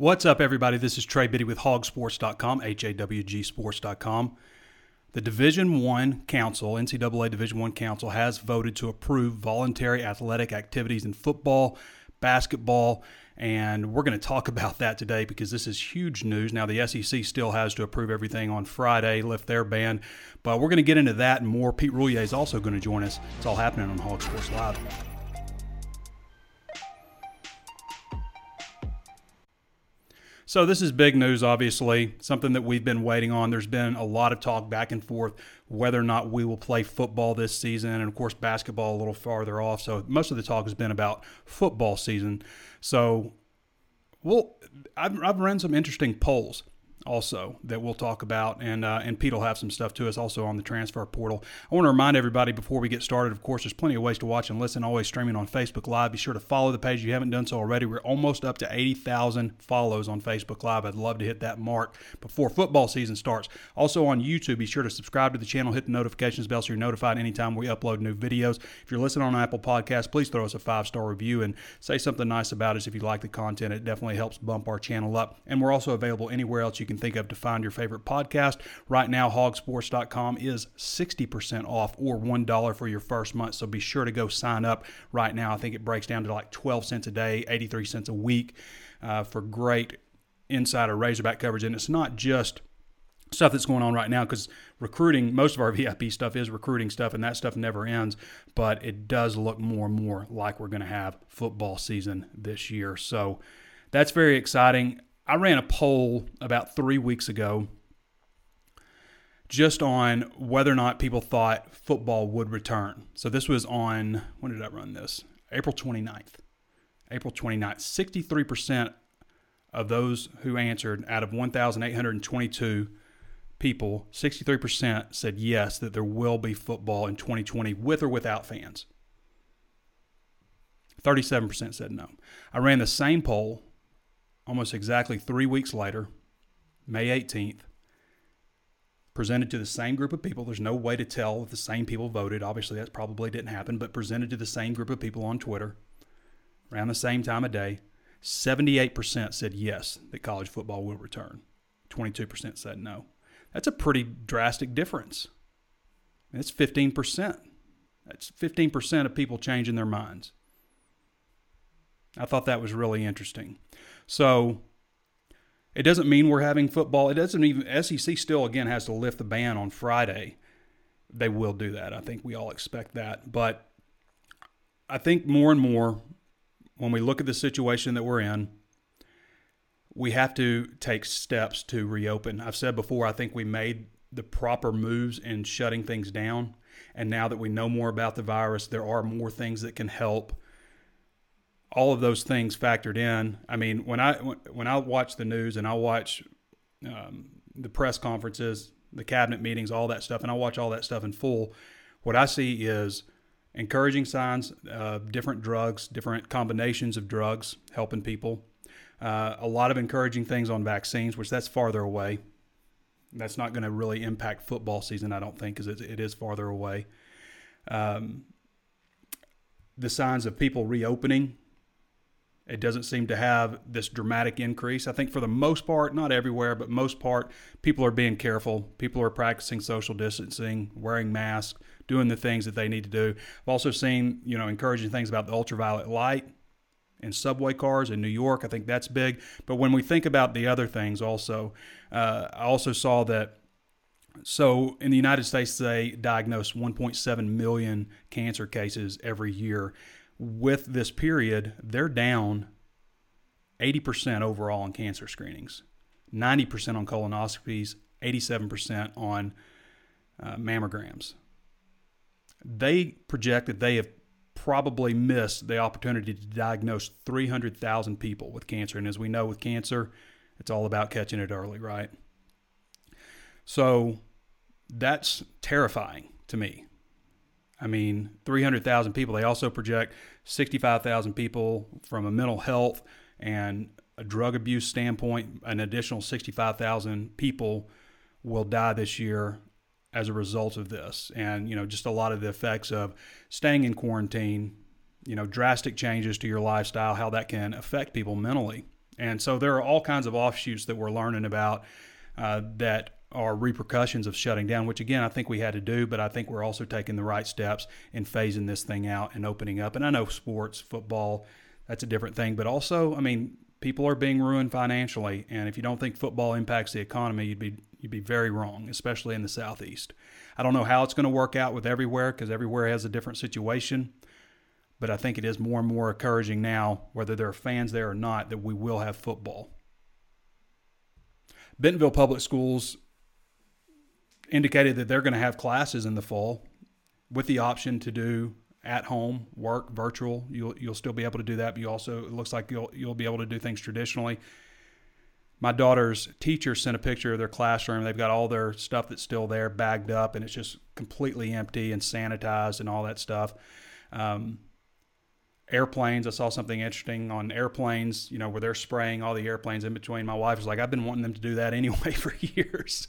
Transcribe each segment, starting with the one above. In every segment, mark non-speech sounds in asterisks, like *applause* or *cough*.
What's up, everybody? This is Trey Biddy with hawgsports.com, H-A-W-G sports.com. The Division One Council, NCAA Division One Council, has voted to approve voluntary athletic activities in football, basketball, and we're going to talk *laughs* about that today because this is huge news. Now, the SEC still has to approve everything on Friday, lift their ban, but we're going to get into that and more. Pete Roulier is also going to join us. It's all happening on Hog Sports Live. So, this is big news, obviously, something that we've been waiting on. There's been a lot of talk back and forth whether or not we will play football this season, and of course, basketball a little farther off. So, most of the talk has been about football season. So, well, I've, I've run some interesting polls also that we'll talk about, and uh, and Pete will have some stuff to us also on the transfer portal. I want to remind everybody before we get started. Of course, there's plenty of ways to watch and listen. Always streaming on Facebook Live. Be sure to follow the page if you haven't done so already. We're almost up to 80,000 follows on Facebook Live. I'd love to hit that mark before football season starts. Also on YouTube, be sure to subscribe to the channel, hit the notifications bell so you're notified anytime we upload new videos. If you're listening on Apple Podcasts, please throw us a five star review and say something nice about us if you like the content. It definitely helps bump our channel up. And we're also available anywhere else you can think of to find your favorite podcast. Right now, hawgsports.com is 60% off or $1 for your first month. So be sure to go sign up right now. I think it breaks down to like 12 cents a day, 83 cents a week uh, for great insider Razorback coverage. And it's not just stuff that's going on right now because recruiting most of our *laughs* vip stuff is recruiting stuff and that stuff never ends but it does look more and more like we're going to have football season this year so that's very exciting I ran a poll about three weeks ago just on whether or not people thought football would return. So this was on, when did I run this? April 29th. April 29th. 63% of those who answered out of 1,822 people, 63% said yes, that there will be football in 2020 with or without fans. 37% said no. I ran the same poll almost exactly three weeks later, May 18th, presented to the same group of people. There's no way to tell if the same people voted. Obviously, that probably didn't happen, but presented to the same group of people on Twitter around the same time of day. 78% said yes, that college football will return. 22% said no. That's a pretty drastic difference. It's 15%. That's 15% of people changing their minds. I thought that was really interesting. So it doesn't mean we're having football. It doesn't even SEC still again has to lift the ban on Friday. They will do that. I think we all expect that. But I think more and more when we look at the situation that we're in, we have to take steps to reopen. I've said before, I think we made the proper moves in shutting things down. And now that we know more about the virus, there are more things that can help all of those things factored in. I mean, when I when I watch the news and I watch um, the press conferences, the cabinet meetings, all that stuff, and I watch all that stuff in full, what I see is encouraging signs of different drugs, different combinations of drugs helping people. Uh, a lot of encouraging things on vaccines, which that's farther away. That's not going to really impact football season, I don't think, because it, it is farther away. Um, the signs of people reopening it doesn't seem to have this dramatic increase. I think for the most part, not everywhere, but most part, people are being careful. People are practicing social distancing, wearing masks, doing the things that they need to do. I've also seen, you know, encouraging things about the ultraviolet light in subway cars in New York. I think that's big. But when we think about the other things, also, uh, I also saw that. So in the United States, they diagnose 1.7 million cancer cases every year with this period, they're down 80% overall on cancer screenings, 90% on colonoscopies, 87% on uh, mammograms. They project that they have probably missed the opportunity to diagnose 300,000 people with cancer. And as we know with cancer, it's all about catching it early, right? So that's terrifying to me. I mean, 300,000 people. They also project 65,000 people from a mental health and a drug abuse standpoint. An additional 65,000 people will die this year as a result of this. And, you know, just a lot of the effects of staying in quarantine, you know, drastic changes to your lifestyle, how that can affect people mentally. And so there are all kinds of offshoots that we're learning about uh, that are repercussions of shutting down, which again, I think we had to do, but I think we're also taking the right steps in phasing this thing out and opening up. And I know sports, football, that's a different thing, but also, I mean, people are being ruined financially. And if you don't think football impacts the economy, you'd be you'd be very wrong, especially in the southeast. I don't know how it's going to work out with everywhere because everywhere has a different situation. But I think it is more and more encouraging now, whether there are fans there or not, that we will have football. Bentonville Public Schools indicated that they're going to have classes in the fall with the option to do at home work virtual. You'll you'll still be able to do that but you also it looks like you'll you'll be able to do things traditionally. My daughter's teacher sent a picture of their classroom. They've got all their stuff that's still there bagged up and it's just completely empty and sanitized and all that stuff. Um, airplanes i saw something interesting on airplanes you know where they're spraying all the airplanes in between. My wife was like i've been wanting them to do that *laughs* anyway for years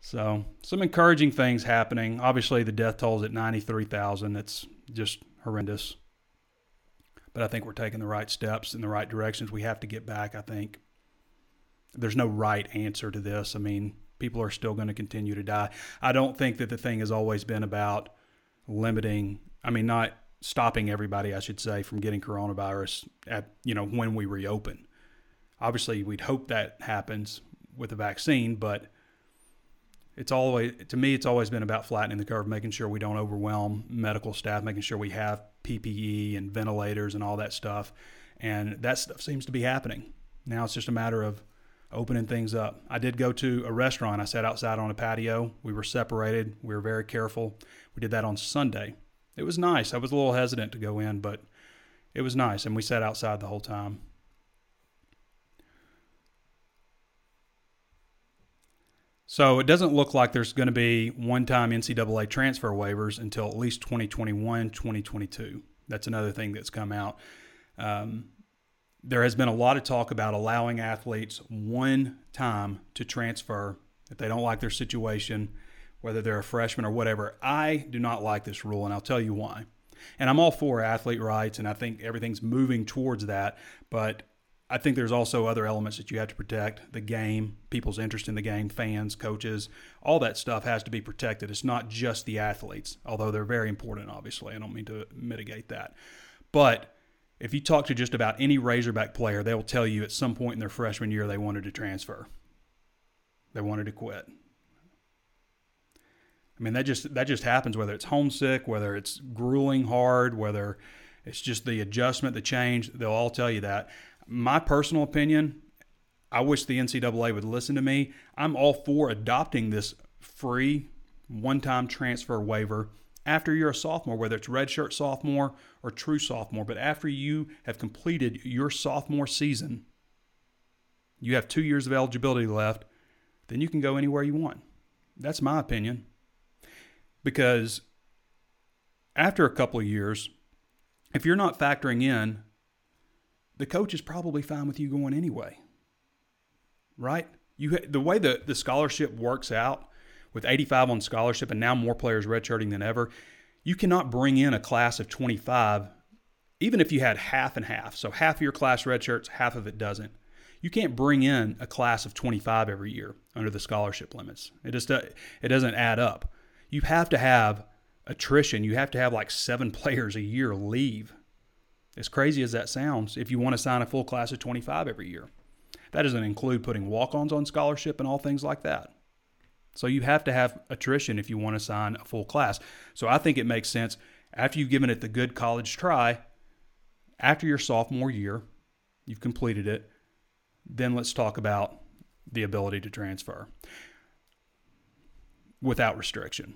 so, some encouraging things happening. Obviously, the death toll is at 93,000. It's just horrendous. But I think we're taking the right steps in the right directions. We have to get back, I think. There's no right answer to this. I mean, people are still going to continue to die. I don't think that the thing has always been about limiting, I mean, not stopping everybody, I should say, from getting coronavirus at, you know, when we reopen. Obviously, we'd hope that happens with the vaccine, but it's always to me it's always been about flattening the curve making sure we don't overwhelm medical staff making sure we have ppe and ventilators and all that stuff. And that stuff seems to be happening. Now it's just a matter of opening things up. I did go to a restaurant. I sat outside on a patio. We were separated. We were very careful. We did that on sunday. It was nice. I was a little hesitant to go in but it was nice. And we sat outside the whole time So it doesn't look like there's going to be one time NCAA transfer waivers until at least 2021, 2022. That's another thing that's come out. Um, there has been a lot of talk about allowing athletes one time to transfer if they don't like their situation, whether they're a freshman or whatever. I do not like this rule, and I'll tell you why. And I'm all for athlete rights, and I think everything's moving towards that. But I think there's also other elements that you have to protect the game, people's interest in the game, fans, coaches, all that stuff has to be protected. It's not just the athletes, although they're very important, obviously. I don't mean to mitigate that. But if you talk to just about any Razorback player, they will tell you at some point in their freshman year they wanted to transfer, they wanted to quit. I mean that just that just happens whether it's homesick, whether it's grueling hard, whether it's just the adjustment, the change. They'll all tell you that my personal opinion, I wish the NCAA would listen to me. I'm all for adopting this free one time transfer waiver after you're a sophomore, whether it's redshirt sophomore or true sophomore. But after you have completed your sophomore season, you have two years of eligibility left, then you can go anywhere you want. That's my opinion. Because after a couple of years, if you're not factoring in the coach is probably fine with you going anyway. Right? You the way the, the scholarship works out with 85 on scholarship and now more players redshirting than ever, you cannot bring in a class of 25 even if you had half and half. So half of your class redshirts, half of it doesn't. You can't bring in a class of 25 every year under the scholarship limits. It just it doesn't add up. You have to have attrition. You have to have like 7 *laughs* players a year leave as crazy as that sounds, if you want to sign a full class of 25 every year, that doesn't include putting walk ons on scholarship and all things like that. So you have to have attrition if you want to sign a full class. So I think it makes sense after you've given it the good college try, after your sophomore year, you've completed it, then let's talk about the ability to transfer without restriction.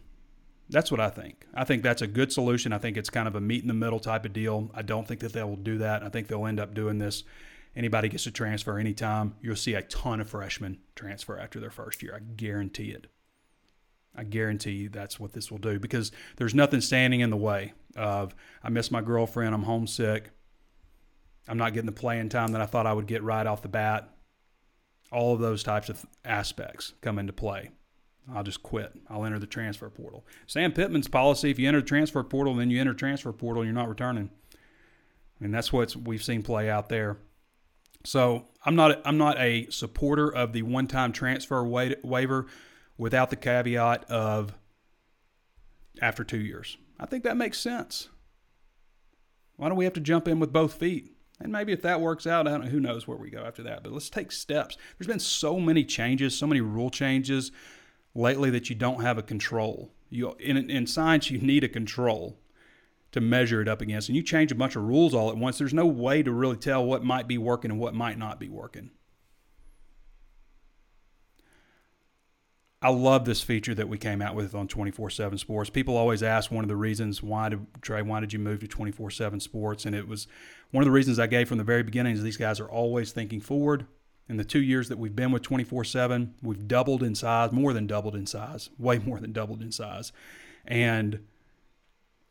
That's what I think. I think that's a good solution. I think it's kind of a meet in the middle type of deal. I don't think that they will do that. I think they'll end up doing this. Anybody gets to transfer anytime. You'll see a ton of freshmen transfer after their first year. I guarantee it. I guarantee you that's what this will do because there's nothing standing in the way of I miss my girlfriend, I'm homesick, I'm not getting the playing time that I thought I would get right off the bat. All of those types of aspects come into play. I'll just quit. I'll enter the transfer portal. Sam Pittman's policy: if you enter the transfer portal, then you enter transfer portal, and you're not returning. I mean, that's what we've seen play out there. So I'm not I'm not a supporter of the one-time transfer wa- waiver without the caveat of after two years. I think that makes sense. Why don't we have to jump in with both feet? And maybe if that works out, I don't know, who knows where we go after that. But let's take steps. There's been so many changes, so many rule changes lately that you don't have a control. You in, in science you need a control to measure it up against. And you change a bunch of rules all at once. There's no way to really tell what might be working and what might not be working. I love this feature that we came out with on 24/7 Sports. People always ask one of the reasons why did Trey, why did you move to 24/7 Sports? And it was one of the reasons I gave from the very beginning is these guys are always thinking forward. In the two years that we've been with 24/7, we've doubled in size, more than doubled in size, way more than doubled in size, and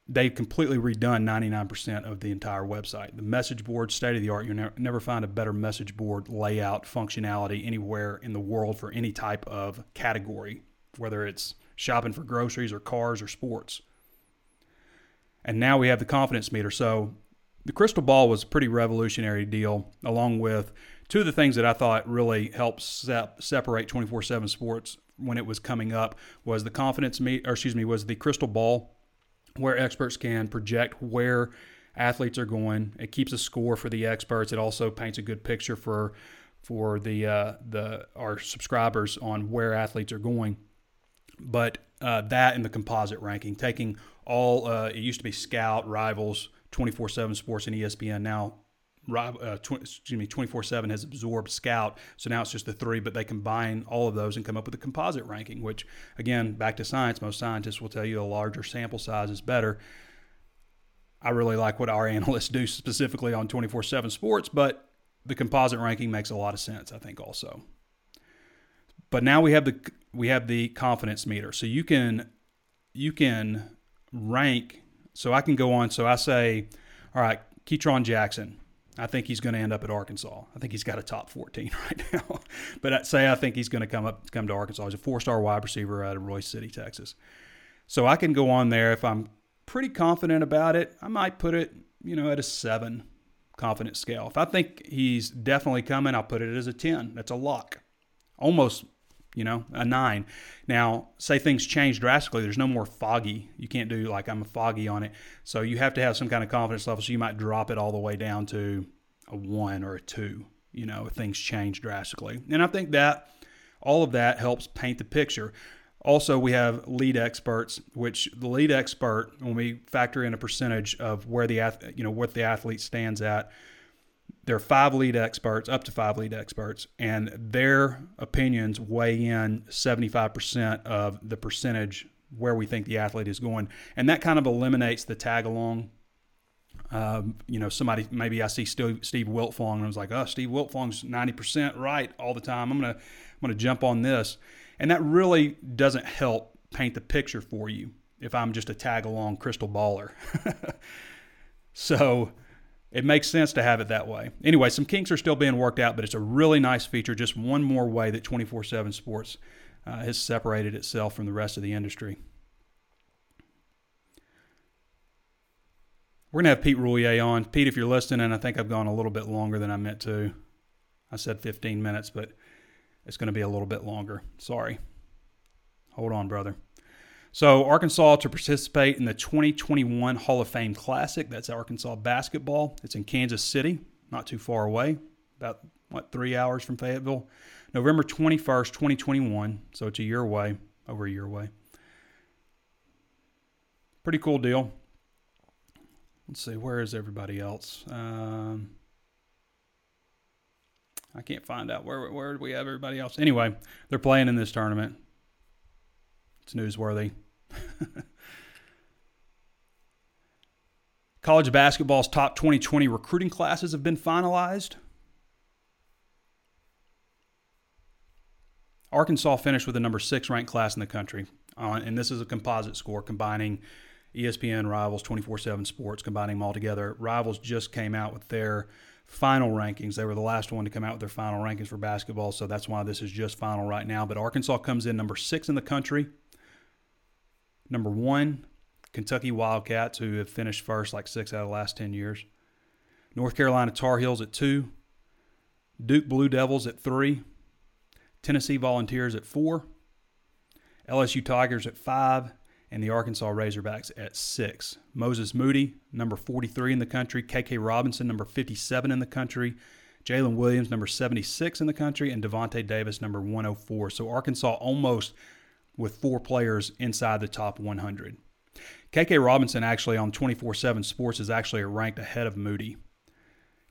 they've completely redone 99% of the entire website. The message board, state of the art. You'll never find a better message board layout functionality anywhere in the world for any type of category, whether it's shopping for groceries or cars or sports. And now we have the confidence meter. So the crystal ball was a pretty revolutionary deal, along with two of the things that I thought really helped sep- separate 24/7 Sports when it was coming up was the confidence meter, or excuse me, was the crystal ball where experts can project where athletes are going. It keeps a score for the experts. It also paints a good picture for for the uh, the our subscribers on where athletes are going. But uh, that and the composite ranking, taking all uh, it used to be Scout, Rivals, twenty four seven Sports, and ESPN. Now uh, tw- excuse me, 24 7 has absorbed Scout. So now it's just the three, but they combine all of those and come up with a composite ranking, which, again, back to science, most scientists will tell you a larger sample size is better. I really like what our *laughs* analysts do specifically on 24 7 sports, but the composite ranking makes a lot of sense, I think, also. But now we have the we have the confidence meter. So you can you can rank so I can go on so I say, all right, Ketron Jackson, I think he's going to end up at Arkansas. I think he's got a top 14 *laughs* right now. but I'd say I think he's going to come up come to Arkansas. He's a four-star wide receiver out of Royse City, Texas. So I can go on there if I'm pretty confident about it. I might put it, you know, at a 7 confidence scale. If I think he's definitely coming, I'll put it as a 10. That's a lock. Almost you know, a nine. Now, say things change drastically, there's no more foggy. You can't do like I'm foggy on it. So you have to have some kind of confidence level. So you might drop it all the way down to a one or a two, you know, if things change drastically. And I think that all of that helps paint the picture. Also, we have lead experts, which the lead expert, when we factor in a percentage of where the you know what the athlete stands at, there are five lead experts, up to five lead experts, and their opinions weigh in 75% of the percentage where we think the athlete is going. And that kind of eliminates the tag along. Um, you know, somebody, maybe I see Steve, Steve Wiltfong and I was like, oh, Steve Wiltfong's 90% right all the time. I'm going to, I'm going to jump on this. And that really doesn't help paint the picture for you if I'm just a tag along crystal baller. *laughs* so, it makes sense to have it that way. Anyway, some kinks are still being worked out, but it's a really nice feature. Just one more way that 24 7 Sports uh, has separated itself from the rest of the industry. We're going to have Pete Roulier on. Pete, if you're listening, and I think I've gone a little bit longer than I meant to. I said 15 minutes, but it's going to be a little bit longer. Sorry. Hold on, brother. So, Arkansas to participate in the 2021 Hall of Fame Classic. That's Arkansas basketball. It's in Kansas City, not too far away, about, what, three hours from Fayetteville. November 21st, 2021. So, it's a year away, over a year away. Pretty cool deal. Let's see, where is everybody else? Um, I can't find out where where do we have everybody else. Anyway, they're playing in this tournament. It's newsworthy. *laughs* College basketball's top 2020 recruiting classes have been finalized. Arkansas finished with the number six ranked class in the country, uh, and this is a composite score combining ESPN, Rivals, 24 7 Sports, combining them all together. Rivals just came out with their final rankings. They were the last one to come out with their final rankings for basketball, so that's why this is just final right now. But Arkansas comes in number six in the country. Number one, Kentucky Wildcats, who have finished first like six out of the last 10 years. North Carolina Tar Heels at two. Duke Blue Devils at three. Tennessee Volunteers at four. LSU Tigers at five and the Arkansas Razorbacks at six. Moses Moody, number 43 in the country. KK Robinson, number 57 in the country. Jaylin Williams, number 76 in the country. And Davonte Davis, number 104. So Arkansas almost with four players inside the top 100. KK Robinson actually on 24 7 Sports is actually ranked ahead of Moody.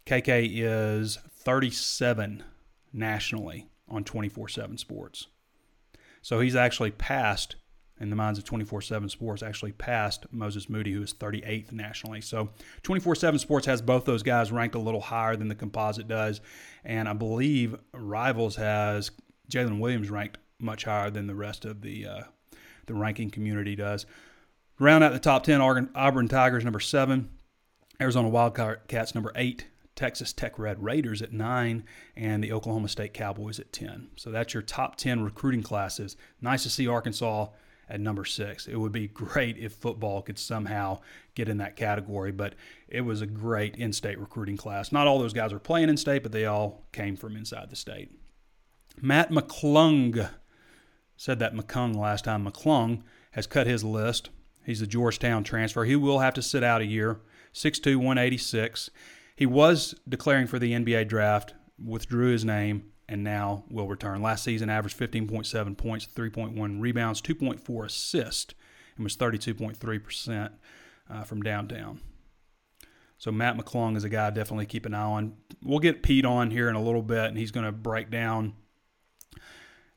KK is 37 nationally on 24 7 Sports. So he's actually passed in the minds of 24 7 Sports actually passed Moses Moody, who is 38th nationally. So 24 7 Sports has both those guys ranked a little higher than the composite does. And I believe Rivals has Jaylin Williams ranked much higher than the rest of the, uh, the ranking community does. Round out the top 10, Auburn Tigers number seven, Arizona Wildcats number eight, Texas Tech Red Raiders at nine, and the Oklahoma State Cowboys at 10. So that's your top 10 recruiting classes. Nice to see Arkansas at number six. It would be great if football could somehow get in that category, but it was a great in state recruiting class. Not all those guys are playing in state, but they all came from inside the state. Matt McClung said that McClung last time. McClung has cut his list. He's a Georgetown transfer. He will have to sit out a year. 6'2, 186. He was declaring for the NBA draft, withdrew his name, and now will return. Last season, averaged 15.7 points, 3.1 rebounds, 2.4 assists, and was 32.3% uh, from downtown. So Matt McClung is a guy definitely keep an eye on. We'll get Pete on here in a little bit, and he's going to break down.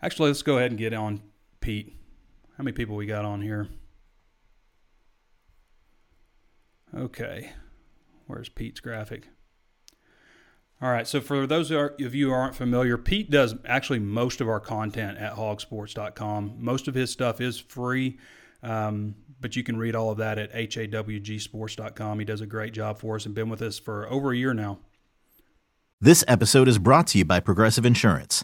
Actually, let's go ahead and get on Pete. How many people we got on here? Okay. Where's Pete's graphic? All right. So for those of you who aren't familiar, Pete does actually most of our content at hawgsports.com. Most of his stuff is free, um, but you can read all of that at hawgsports.com. He does a great job for us and been with us for over a year now. This episode is brought to you by Progressive Insurance.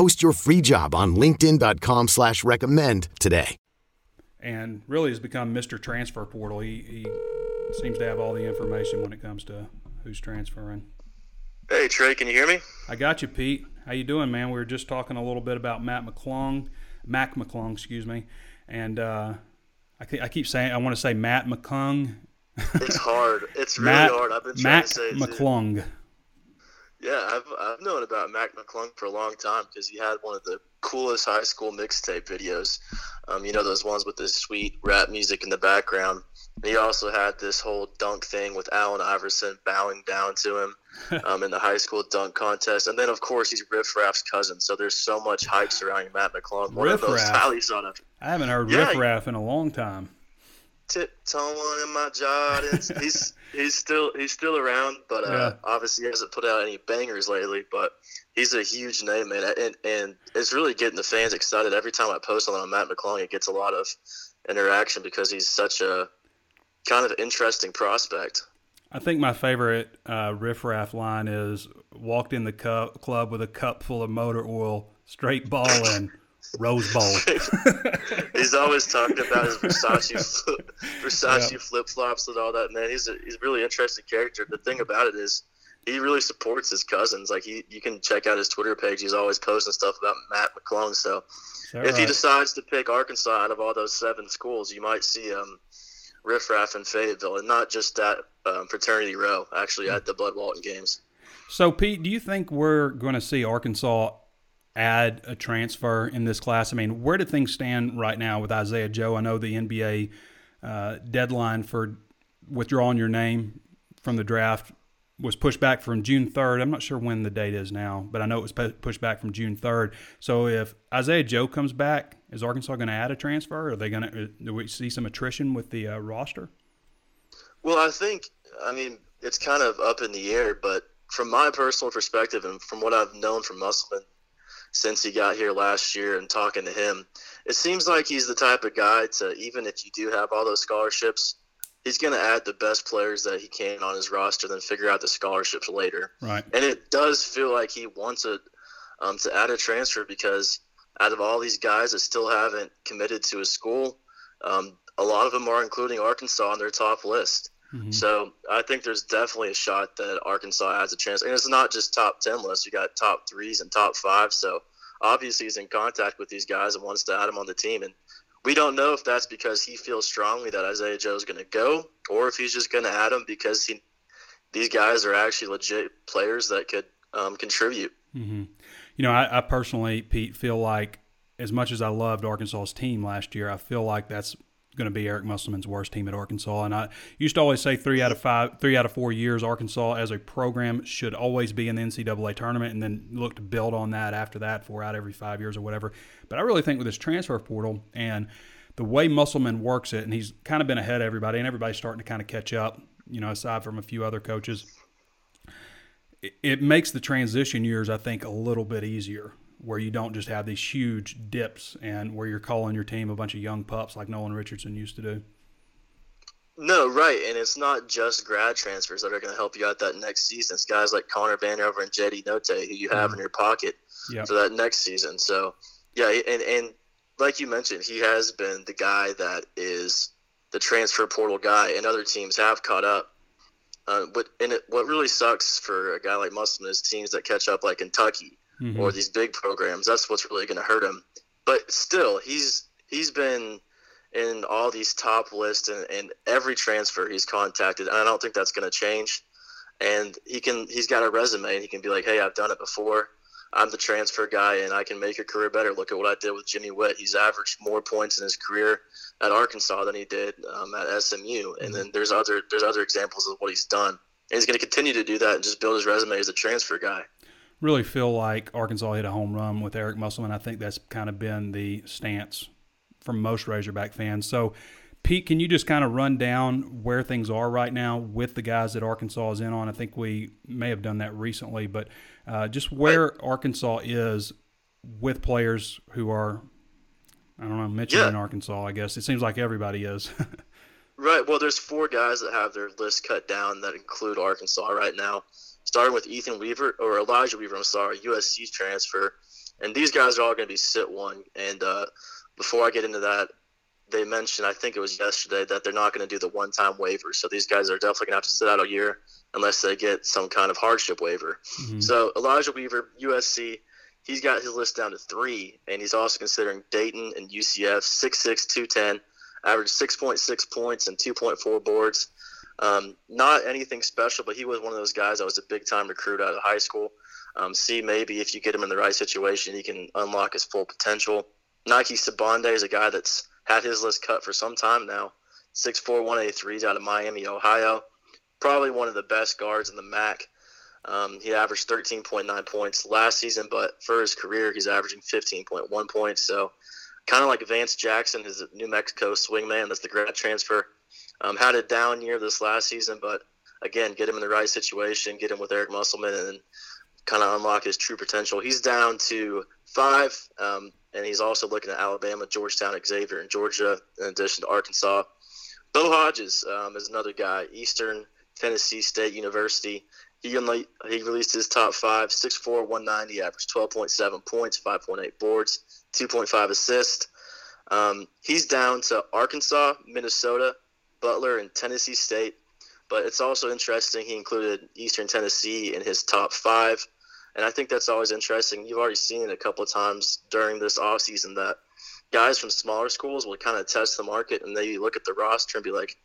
Post your free job on LinkedIn.com slash recommend today. And really has become Mr. Transfer Portal. He, he seems to have all the information when it comes to who's transferring. Hey Trey, can you hear me? I got you, Pete. How you doing, man? We were just talking a little bit about Matt McClung, Mac McClung, excuse me, and uh, I, I keep saying I want to say Matt McClung. It's hard. It's *laughs* really Matt, hard. I've been trying Matt to say it too. Yeah, I've I've known about Mac McClung for a long time because he had one of the coolest high school mixtape videos. Um, you know those ones with the sweet rap music in the background. And he also had this whole dunk thing with Allen Iverson bowing down to him *laughs* um, in the high school dunk contest, and then of course he's Riff Raff's cousin. So there's so much hype surrounding Matt McClung. One Riff of those Raff? highly sought after. I haven't heard Yeah, Riff Raff in a long time. Tiptoeing in my Jordans. *laughs* he's he's still he's still around, but uh, Yeah. obviously he hasn't put out any bangers lately. But he's a huge name, man, and and it's really getting the fans excited. Every time I post on Matt McClung, it gets a lot of interaction because he's such a kind of interesting prospect. I think my favorite uh, riffraff line is walked in the cup, club with a cup full of motor oil, straight ball, and *laughs* Rose Bowl. *laughs* he's always talking about his Versace *laughs* Versace yep. flip flops and all that. Man, he's a he's a really interesting character. The thing about it is, he really supports his cousins. Like he, you can check out his Twitter page. He's always posting stuff about Matt McClung. So, if right? he decides to pick Arkansas out of all those seven schools, you might see um, riffraff in Fayetteville, and not just that um, fraternity row. Actually, at the Bud Walton games. So, Pete, do you think we're going to see Arkansas add a transfer in this class? I mean, where do things stand right now with Isaiah Joe? I know the NBA uh, deadline for withdrawing your name from the draft was pushed back from June 3rd. I'm not sure when the date is now, but I know it was pushed back from June 3rd. So if Isaiah Joe comes back, is Arkansas going to add a transfer? Are they going to? Do we see some attrition with the uh, roster? Well, I think. I mean, it's kind of up in the air, but from my personal perspective and from what I've known from Musselman since he got here last year and talking to him, it seems like he's the type of guy to even if you do have all those scholarships, he's going to add the best players that he can on his roster, then figure out the scholarships later. Right. And it does feel like he wants it um, to add a transfer because out of all these guys that still haven't committed to a school, um, a lot of them are including Arkansas on their top list. Mm-hmm. So I think there's definitely a shot that Arkansas has a chance. And it's not just top 10 lists. You got top threes and top five. So obviously he's in contact with these guys and wants to add them on the team. And we don't know if that's because he feels strongly that Isaiah Joe is going to go or if he's just going to add him because he, these guys are actually legit players that could um, contribute. Mm-hmm. You know, I, I personally, Pete, feel like as much as I loved Arkansas's team last year, I feel like that's going to be Eric Musselman's worst team at Arkansas. And I used to always say three out of five, three out of four years, Arkansas as a program should always be in the NCAA tournament, and then look to build on that after that, four out every five years or whatever. But I really think with this transfer portal and the way Musselman works it, and he's kind of been ahead of everybody, and everybody's starting to kind of catch up. You know, aside from a few other coaches, it, it makes the transition years, I think, a little bit easier where you don't just have these huge dips and where you're calling your team a bunch of young pups like Nolan Richardson used to do. No, right, and it's not just grad transfers that are going to help you out that next season. It's guys like Connor Vanover and JD Notae who you have mm in your pocket yep. for that next season. So, yeah, and and like you mentioned, he has been the guy that is the transfer portal guy, and other teams have caught up. Uh, but and it, what really sucks for a guy like Musselman is teams that catch up, like Kentucky, mm-hmm. or these big programs. That's what's really going to hurt him. But still, he's he's been in all these top lists and, and every transfer he's contacted. And I don't think that's going to change. And he can he's got a resume and he can be like, hey, I've done it before. I'm the transfer guy and I can make your career better. Look at what I did with Jimmy Whitt. He's averaged more points in his career at Arkansas than he did um, at SMU. Mm-hmm. And then there's other there's other examples of what he's done. And he's going to continue to do that and just build his resume as a transfer guy really feel like Arkansas hit a home run with Eric Musselman. I think that's kind of been the stance from most Razorback fans. So, Pete, can you just kind of run down where things are right now with the guys that Arkansas is in on? I think we may have done that recently, but uh, just where Arkansas is with players who are, I don't know, mentioned yeah. in Arkansas, I guess. It seems like everybody is. *laughs* right. Well, there's four guys that have their list cut down that include Arkansas right now starting with Ethan Weaver or Elijah Weaver. I'm sorry, USC transfer, and these guys are all going to be sit one. And uh, before I get into that, they mentioned I think it was yesterday that they're not going to do the one-time waiver. So these guys are definitely going to have to sit out a year unless they get some kind of hardship waiver. Mm-hmm. So Elijah Weaver, USC. He's got his list down to three, and he's also considering Dayton and UCF, 6'6", 210, average 6.6 points and 2.4 boards. Um, not anything special, but he was one of those guys that was a big time recruit out of high school. Um, see, maybe if you get him in the right situation, he can unlock his full potential. Nike Sibande is a guy that's had his list cut for some time now. 6'4", 183 out of Miami, Ohio. Probably one of the best guards in the MAC. Um, he averaged 13.9 points last season, but for his career, he's averaging 15.1 points. So, kind of like Vance Jackson, his New Mexico swingman. That's the grad transfer. Um, had a down year this last season, but again, get him in the right situation, get him with Eric Musselman, and kind of unlock his true potential. He's down to five, um, and he's also looking at Alabama, Georgetown, Xavier, and Georgia, in addition to Arkansas. Bo Hodges um, is another guy, Eastern Tennessee State University. He he released his top five, 6'4", 190, averaged 12.7 points, 5.8 boards, 2.5 assists. Um, he's down to Arkansas, Minnesota, Butler, and Tennessee State. But it's also interesting he included Eastern Tennessee in his top five. And I think that's always interesting. You've already seen it a couple of times during this offseason that guys from smaller schools will kind of test the market and they look at the roster and be like,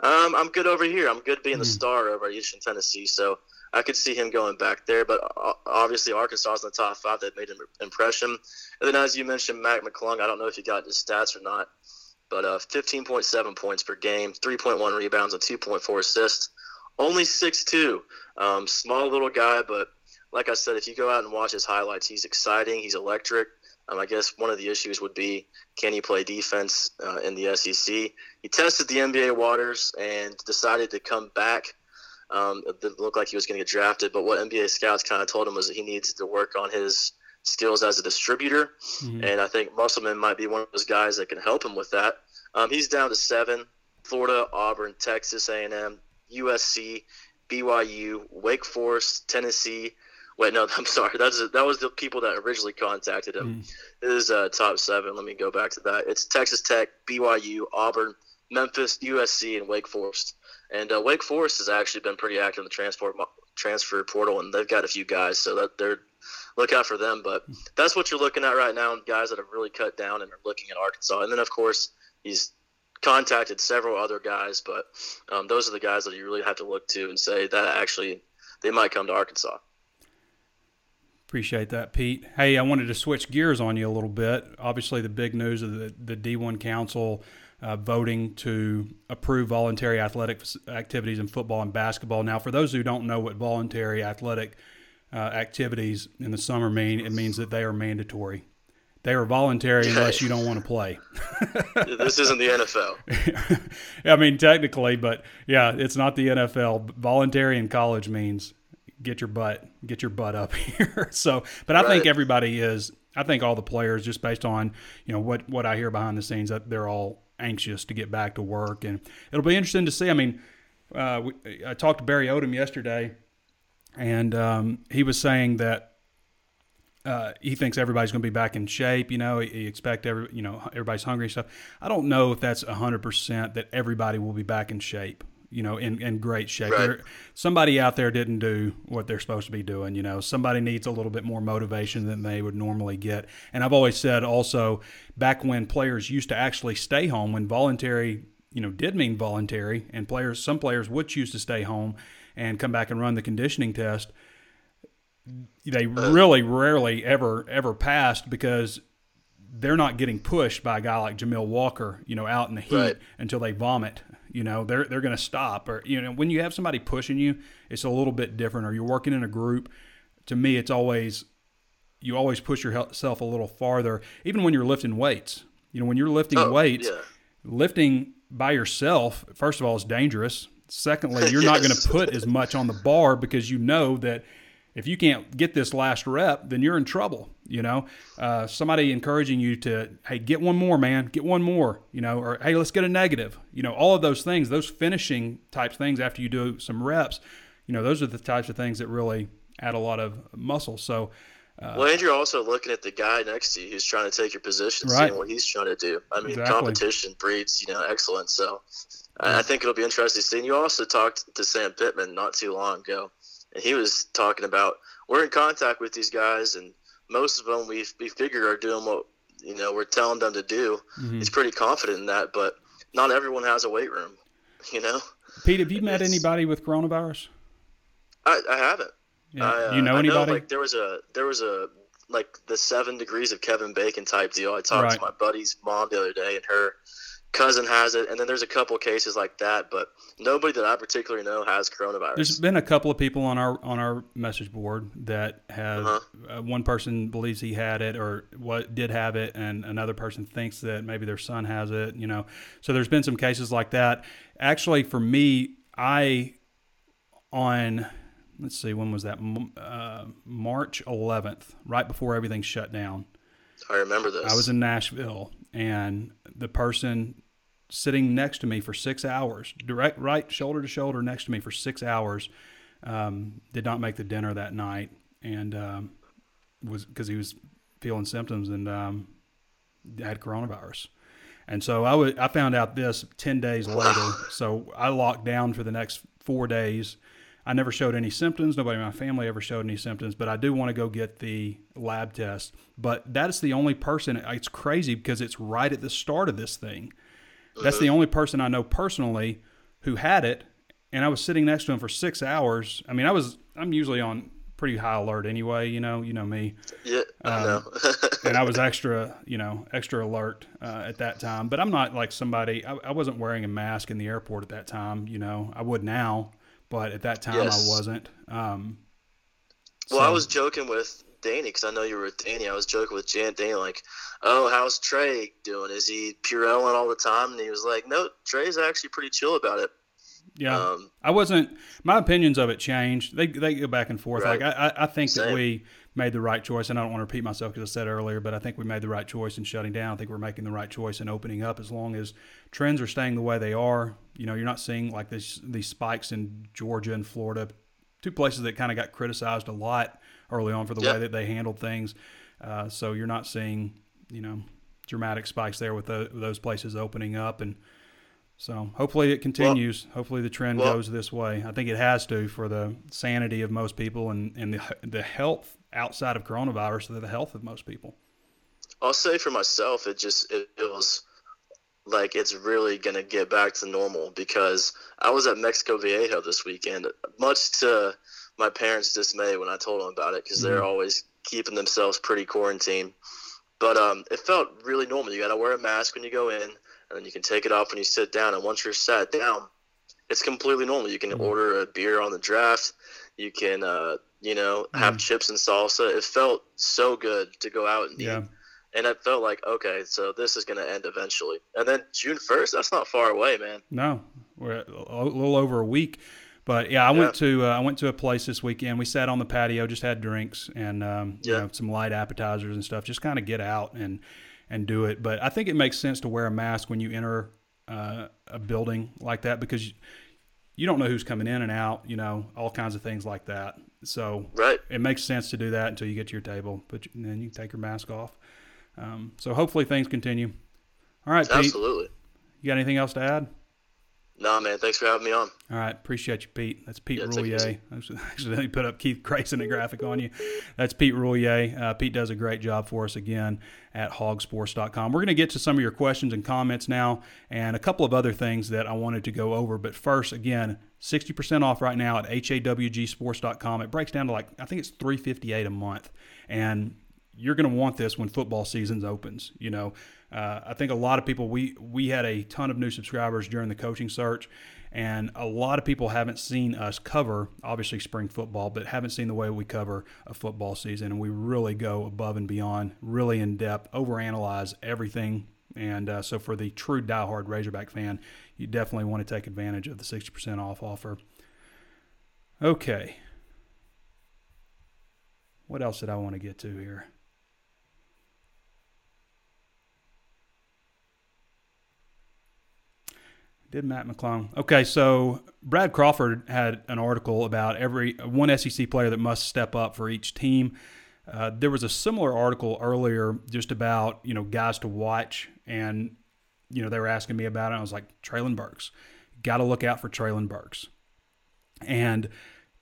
um, I'm good over here. I'm good being the star over at Eastern Tennessee. So I could see him going back there. But obviously, Arkansas is in the top five. They've made an impression. And then, as you mentioned, Mac McClung, I don't know if you got his stats or not, but uh, 15.7 points per game, 3.1 rebounds, and 2.4 assists. Only 6'2. Um, small little guy, but like I said, if you go out and watch his highlights, he's exciting. He's electric. Um, I guess one of the issues would be can he play defense uh, in the SEC? He tested the NBA waters and decided to come back. Um, it looked like he was going to get drafted, but what NBA scouts kind of told him was that he needs to work on his skills as a distributor. Mm-hmm. And I think Musselman might be one of those guys that can help him with that. Um, he's down to seven: Florida, Auburn, Texas A&M, USC, BYU, Wake Forest, Tennessee. Wait, no, *laughs* I'm sorry. That's that was the people that originally contacted him. Mm. This is uh, top seven. Let me go back to that. It's Texas Tech, BYU, Auburn, Memphis, USC, and Wake Forest. And uh, Wake Forest has actually been pretty active in the transport transfer portal, and they've got a few guys, so that they're look out for them. But that's what you're looking at right now, guys that have really cut down and are looking at Arkansas. And then, of course, he's contacted several other guys, but um, those are the guys that you really have to look to and say that actually they might come to Arkansas. Appreciate that, Pete. Hey, I wanted to switch gears on you a little bit. Obviously, the big news of the, the D1 Council uh, voting to approve voluntary athletic activities in football and basketball. Now, for those who don't know what voluntary athletic uh, activities in the summer mean, it means that they are mandatory. They are voluntary unless you don't want to play. *laughs* this isn't the NFL. *laughs* I mean, technically, but yeah, it's not the NFL. Voluntary in college means get your butt get your butt up *laughs* here. so, but I right. think everybody is. I think all the players, just based on you know what what I hear behind the scenes, that they're all anxious to get back to work, and it'll be interesting to see. I mean, uh, we, I talked to Barry Odom yesterday, and um, he was saying that. Uh, he thinks everybody's going to be back in shape. You know, he, he expect every, you know, everybody's hungry and stuff. I don't know if that's hundred percent that everybody will be back in shape you know, in, in great shape. Right. Somebody out there didn't do what they're supposed to be doing. You know, somebody needs a little bit more motivation than they would normally get. And I've always said also, back when players used to actually stay home, when voluntary, you know, did mean voluntary, and players, some players would choose to stay home and come back and run the conditioning test. They uh, really rarely ever ever passed because they're not getting pushed by a guy like Jamil Walker, you know, out in the heat right. until they vomit you know, they're they're going to stop. Or you know, when you have somebody pushing you, it's a little bit different. Or you're working in a group. To me, it's always you always push yourself a little farther. Even when you're lifting weights, you know, when you're lifting oh, weights, yeah. lifting by yourself, first of all, is dangerous. Secondly, *laughs* you're yes. not going to put as much on the bar because you know that if you can't get this last rep, then you're in trouble. You know, uh, somebody encouraging you to, hey, get one more, man, get one more. You know, or hey, let's get a negative. You know, all of those things, those finishing types things after you do some reps. You know, those are the types of things that really add a lot of muscle. So. Uh, well, and you're also looking at the guy next to you who's trying to take your position, right. seeing what he's trying to do. I mean, exactly. competition breeds, you know, excellence. So. I think it'll be interesting to see. And you also talked to Sam Pittman not too long ago, and he was talking about we're in contact with these guys, and most of them we we figure are doing what you know we're telling them to do. Mm-hmm. He's pretty confident in that, but not everyone has a weight room. *laughs* You know, Pete, have you met it's, anybody with coronavirus? I, I haven't. Yeah. I, uh, you know anybody? Know, like there was a there was a like the seven degrees of Kevin Bacon type deal. I talked right. to my buddy's mom the other day, and her cousin has it, and then there's a couple cases like that, but nobody that I particularly know has coronavirus. There's been a couple of people on our on our message board that have uh-huh. uh, one person believes he had it or what did have it, and another person thinks that maybe their son has it. You know, so there's been some cases like that. Actually, for me, I on let's see when was that uh, March 11th, right before everything shut down. I remember this. I was in Nashville, and the person sitting next to me for six hours, direct right shoulder to shoulder next to me for six hours. Um, did not make the dinner that night, and um, was because he was feeling symptoms and um, had coronavirus. And so I would I found out this 10 days later. *sighs* So I locked down for the next four days. I never showed any symptoms. Nobody in my family ever showed any symptoms, but I do want to go get the lab test. But that is the only person, it's crazy because it's right at the start of this thing. That's the only person I know personally who had it. And I was sitting next to him for six hours. I mean, I was, I'm usually on pretty high alert anyway. You know, you know me. Yeah, I Um, know. *laughs* and I was extra, you know, extra alert uh, at that time. But I'm not like somebody. I, I wasn't wearing a mask in the airport at that time. You know, I would now, but at that time Yes. I wasn't. Um, well, I was joking with Danny because I know you were with Danny. I was joking with Jan Danny like, "Oh, how's Trey doing? Is he Purelling all the time?" And he was like, "No, Trey's actually pretty chill about it." Yeah, Um, I wasn't. My opinions of it changed. They they go back and forth. Right. Like I, I- think that we made the right choice, and I don't want to repeat myself because I said earlier, but I think we made the right choice in shutting down. I think we're making the right choice in opening up as long as trends are staying the way they are. You know, you're not seeing like this these spikes in Georgia and Florida, two places that kind of got criticized a lot early on for the Yeah. way that they handled things. Uh, so you're not seeing you know dramatic spikes there with, tho- those places opening up and. So hopefully it continues. hopefully the trend well- goes this way. I think it has to for the sanity of most people and, and the, the health outside of coronavirus, the health of most people. I'll say for myself, it just it feels like it's really gonna get back to normal because I was at Mexico Viejo this weekend, much to my parents' dismay when I told them about it because they're always keeping themselves pretty quarantined. But um, it felt really normal. You got to wear a mask when you go in, and then you can take it off when you sit down. And once you're sat down, it's completely normal. You can order a beer on the draft. You can, uh, you know, have chips and salsa. It felt so good to go out and Yeah. eat. And it felt like, okay, so this is going to end eventually. And then June 1st, that's not far away, man. No, we're a little over a week. But yeah, I went to uh, I went to a place this weekend. We sat on the patio, just had drinks and um, you know some light appetizers and stuff. Just kind of get out and and do it. But I think it makes sense to wear a mask when you enter uh, a building like that because you, you don't know who's coming in and out. You know all kinds of things like that. So Right. it makes sense to do that until you get to your table. But and then you can take your mask off. Um, so hopefully things continue. All right, Pete. Absolutely. You got anything else to add? Nah, man. Thanks for having me on. All right, appreciate you, Pete. That's Pete Yeah, Roulier. I accidentally put up Keith Grayson a graphic on you. That's Pete Roulier. Uh, Pete does a great job for us again at hawgsports.com. We're going to get to some of your questions and comments now and a couple of other things that I wanted to go over. But first, again, 60% off right now at hawgsports.com. It breaks down to like, I think it's 358 a month. And you're going to want this when football season opens. You know, uh, I think a lot of people we we had a ton of new subscribers during the coaching search, and a lot of people haven't seen us cover obviously spring football, but haven't seen the way we cover a football season, and we really go above and beyond, really in depth, overanalyze everything. And uh, so, for the true diehard Razorback fan, you definitely want to take advantage of the 60% off offer. Okay. What else did I want to get to here? Did Matt McClung? Okay, so Brad Crawford had an article about every one SEC player that must step up for each team. Uh, there was a similar article earlier just about you know guys to watch, and you know they were asking me about it. I was like Traylon Burks, got to look out for Traylon Burks, and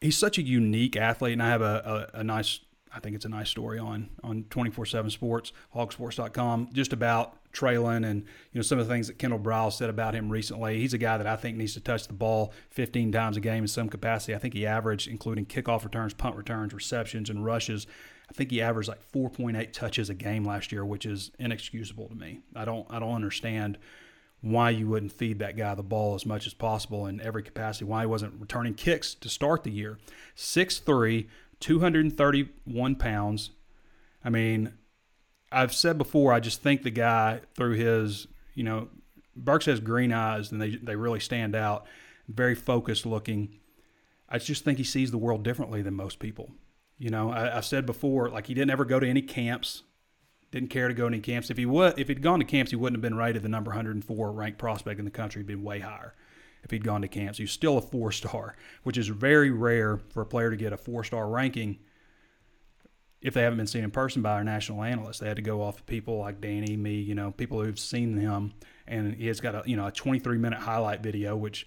he's such a unique athlete. And I have a, a, a nice, I think it's a nice story on on twenty four seven Sports, Hawgsports.com, just about Traylon and you know some of the things that Kendall Briles said about him recently. He's a guy that I think needs to touch the ball 15 times a game in some capacity. I think he averaged, including kickoff returns, punt returns, receptions, and rushes. I think he averaged like 4.8 touches a game last year, which is inexcusable to me. I don't I don't understand why you wouldn't feed that guy the ball as much as possible in every capacity. Why he wasn't returning kicks to start the year. 6'3", 231 pounds. I mean, I've said before, I just think the guy through his, you know, Burks has green eyes and they they really stand out. Very focused looking. I just think he sees the world differently than most people. You know, I, I've said before, like he didn't ever go to any camps. Didn't care to go to any camps. If he would, if he'd gone to camps, he wouldn't have been rated the number 104 ranked prospect in the country. He'd been way higher if he'd gone to camps. He's still a four star, which is very rare for a player to get a four star ranking if they haven't been seen in person by our national analysts. They had to go off of people like Danny, me, you know, people who've seen him. And he has got a you know a 23 minute highlight video, which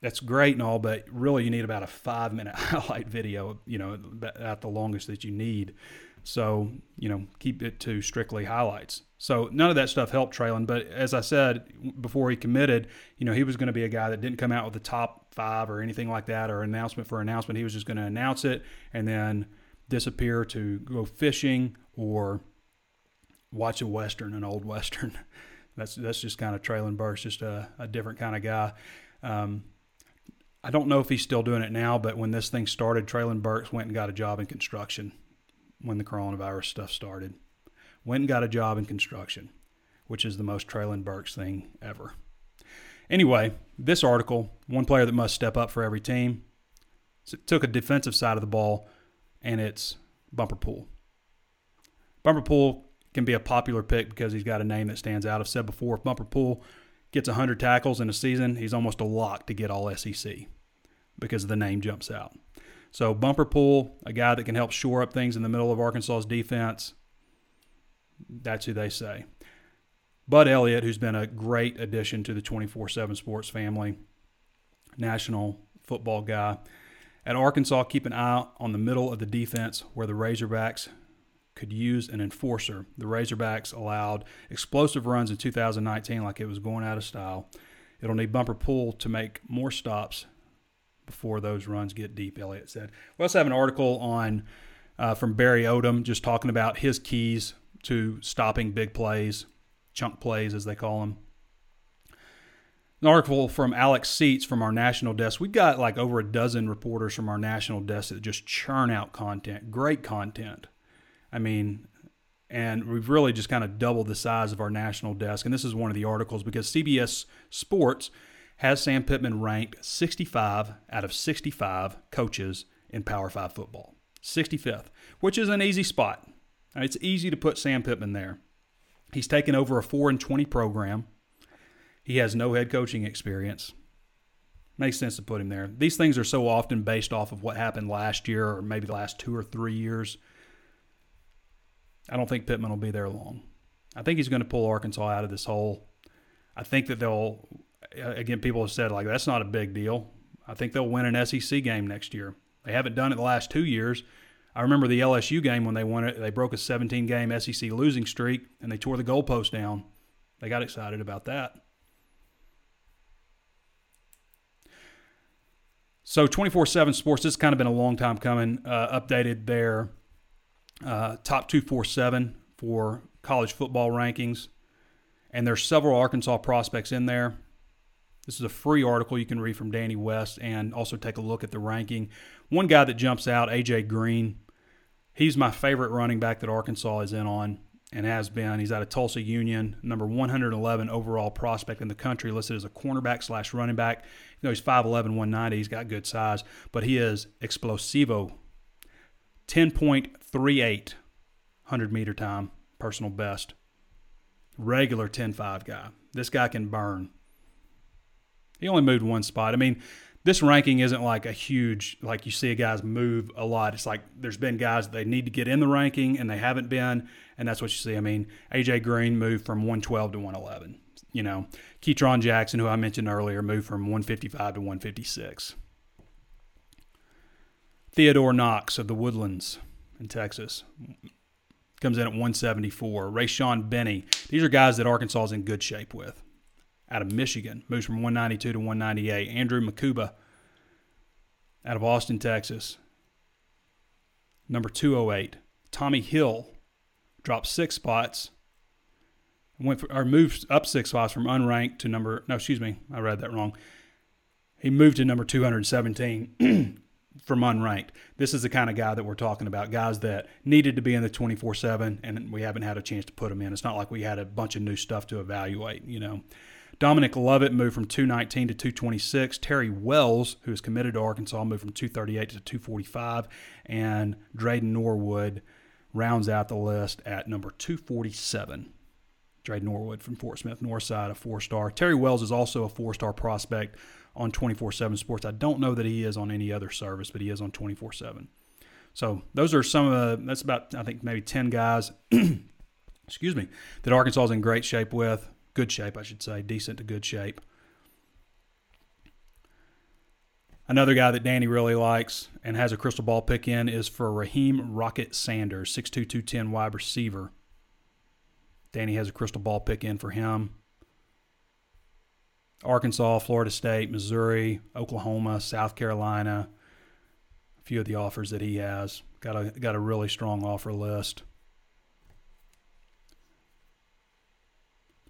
that's great and all, but really you need about a five minute *laughs* highlight video, you know, at the longest that you need. So, you know, keep it to strictly highlights. So none of that stuff helped Traylon. But as I said before he committed, you know, he was going to be a guy that didn't come out with the top five or anything like that or announcement for announcement. He was just going to announce it and then disappear to go fishing or watch a Western, an old *laughs* Western. that's that's just kind of Traylon Burks, just a, a different kind of guy. Um, I don't know if he's still doing it now, but when this thing started, Traylon Burks went and got a job in construction when the coronavirus stuff started. Went and got a job in construction, which is the most Traylon Burks thing ever. Anyway, this article, one player that must step up for every team, took a defensive side of the ball, and it's Bumper Pool. Bumper Pool can be a popular pick because he's got a name that stands out. I've said before, if Bumper Pool gets 100 tackles in a season, he's almost a lock to get all SEC because the name jumps out. So Bumper Pool, a guy that can help shore up things in the middle of Arkansas's defense. That's who they say. Bud Elliott, who's been a great addition to the 24 7 sports family, national football guy. At Arkansas, keep an eye on the middle of the defense where the Razorbacks could use an enforcer. The Razorbacks allowed explosive runs in 2019 like it was going out of style. It'll need Bumper Pool to make more stops before those runs get deep, Elliott said. We also have an article on uh, from Barry Odom just talking about his keys to stopping big plays, chunk plays as they call them. An article from Alex Seats from our national desk. We've got like over a dozen reporters from our national desk that just churn out content, great content. I mean, and we've really just kind of doubled the size of our national desk. And this is one of the articles because CBS Sports has Sam Pittman ranked 65 out of 65 coaches in Power 5 football. 65th, which is an easy spot. It's easy to put Sam Pittman there. He's taken over a 4 and 20 program. He has no head coaching experience. Makes sense to put him there. These things are so often based off of what happened last year or maybe the last two or three years. I don't think Pittman will be there long. I think he's going to pull Arkansas out of this hole. I think that they'll, again, people have said, like, that's not a big deal. I think they'll win an SEC game next year. They haven't done it the last two years. I remember the LSU game when they won it. They broke a 17 game SEC losing streak and they tore the goalpost down. They got excited about that. So 24 7 Sports, this has kind of been a long time coming, uh, updated their uh, top 247 for college football rankings. And there's several Arkansas prospects in there. This is a free article you can read from Danny West and also take a look at the ranking. One guy that jumps out, AJ Green. He's my favorite running back that Arkansas is in on and has been. He's out of Tulsa Union, number 111 overall prospect in the country, listed as a cornerback slash running back. You know, he's 5'11, 190. He's got good size, but he is explosivo 10.38 100 meter time, personal best. Regular 10 5 guy. This guy can burn. He only moved one spot. I mean, this ranking isn't like a huge, like you see a guys move a lot. It's like there's been guys that they need to get in the ranking and they haven't been. And that's what you see. I mean, AJ Green moved from 112 to 111. You know, Ketron Jackson, who I mentioned earlier, moved from 155 to 156. Theodore Knox of the Woodlands in Texas comes in at 174. Rayshawn Benny. These are guys that Arkansas is in good shape with. Out of Michigan, moves from 192 to 198. Andrew Mukuba out of Austin, Texas, number 208. Tommy Hill dropped six spots. Went for, or moved up six spots from unranked to number. No, excuse me, I read that wrong. He moved to number 217 *clears throat* from unranked. This is the kind of guy that we're talking about, guys that needed to be in the 24 7, and we haven't had a chance to put them in. It's not like we had a bunch of new stuff to evaluate, you know. Dominic Lovett moved from 219 to 226. Terry Wells, who is committed to Arkansas, moved from 238 to 245. And Drayden Norwood rounds out the list at number 247. Drayden Norwood from Fort Smith Northside, a four star. Terry Wells is also a four star prospect on 24 7 Sports. I don't know that he is on any other service, but he is on 24 7. So those are some of the, that's about, I think, maybe 10 guys, *clears throat* excuse me, that Arkansas is in great shape with. Good shape, I should say, decent to good shape. Another guy that Danny really likes and has a crystal ball pick in is for Raheim Rocket Sanders, 6'2", 210 wide receiver. Danny has a crystal ball pick in for him. Arkansas, Florida State, Missouri, Oklahoma, South Carolina, a few of the offers that he has. Got a got a really strong offer list.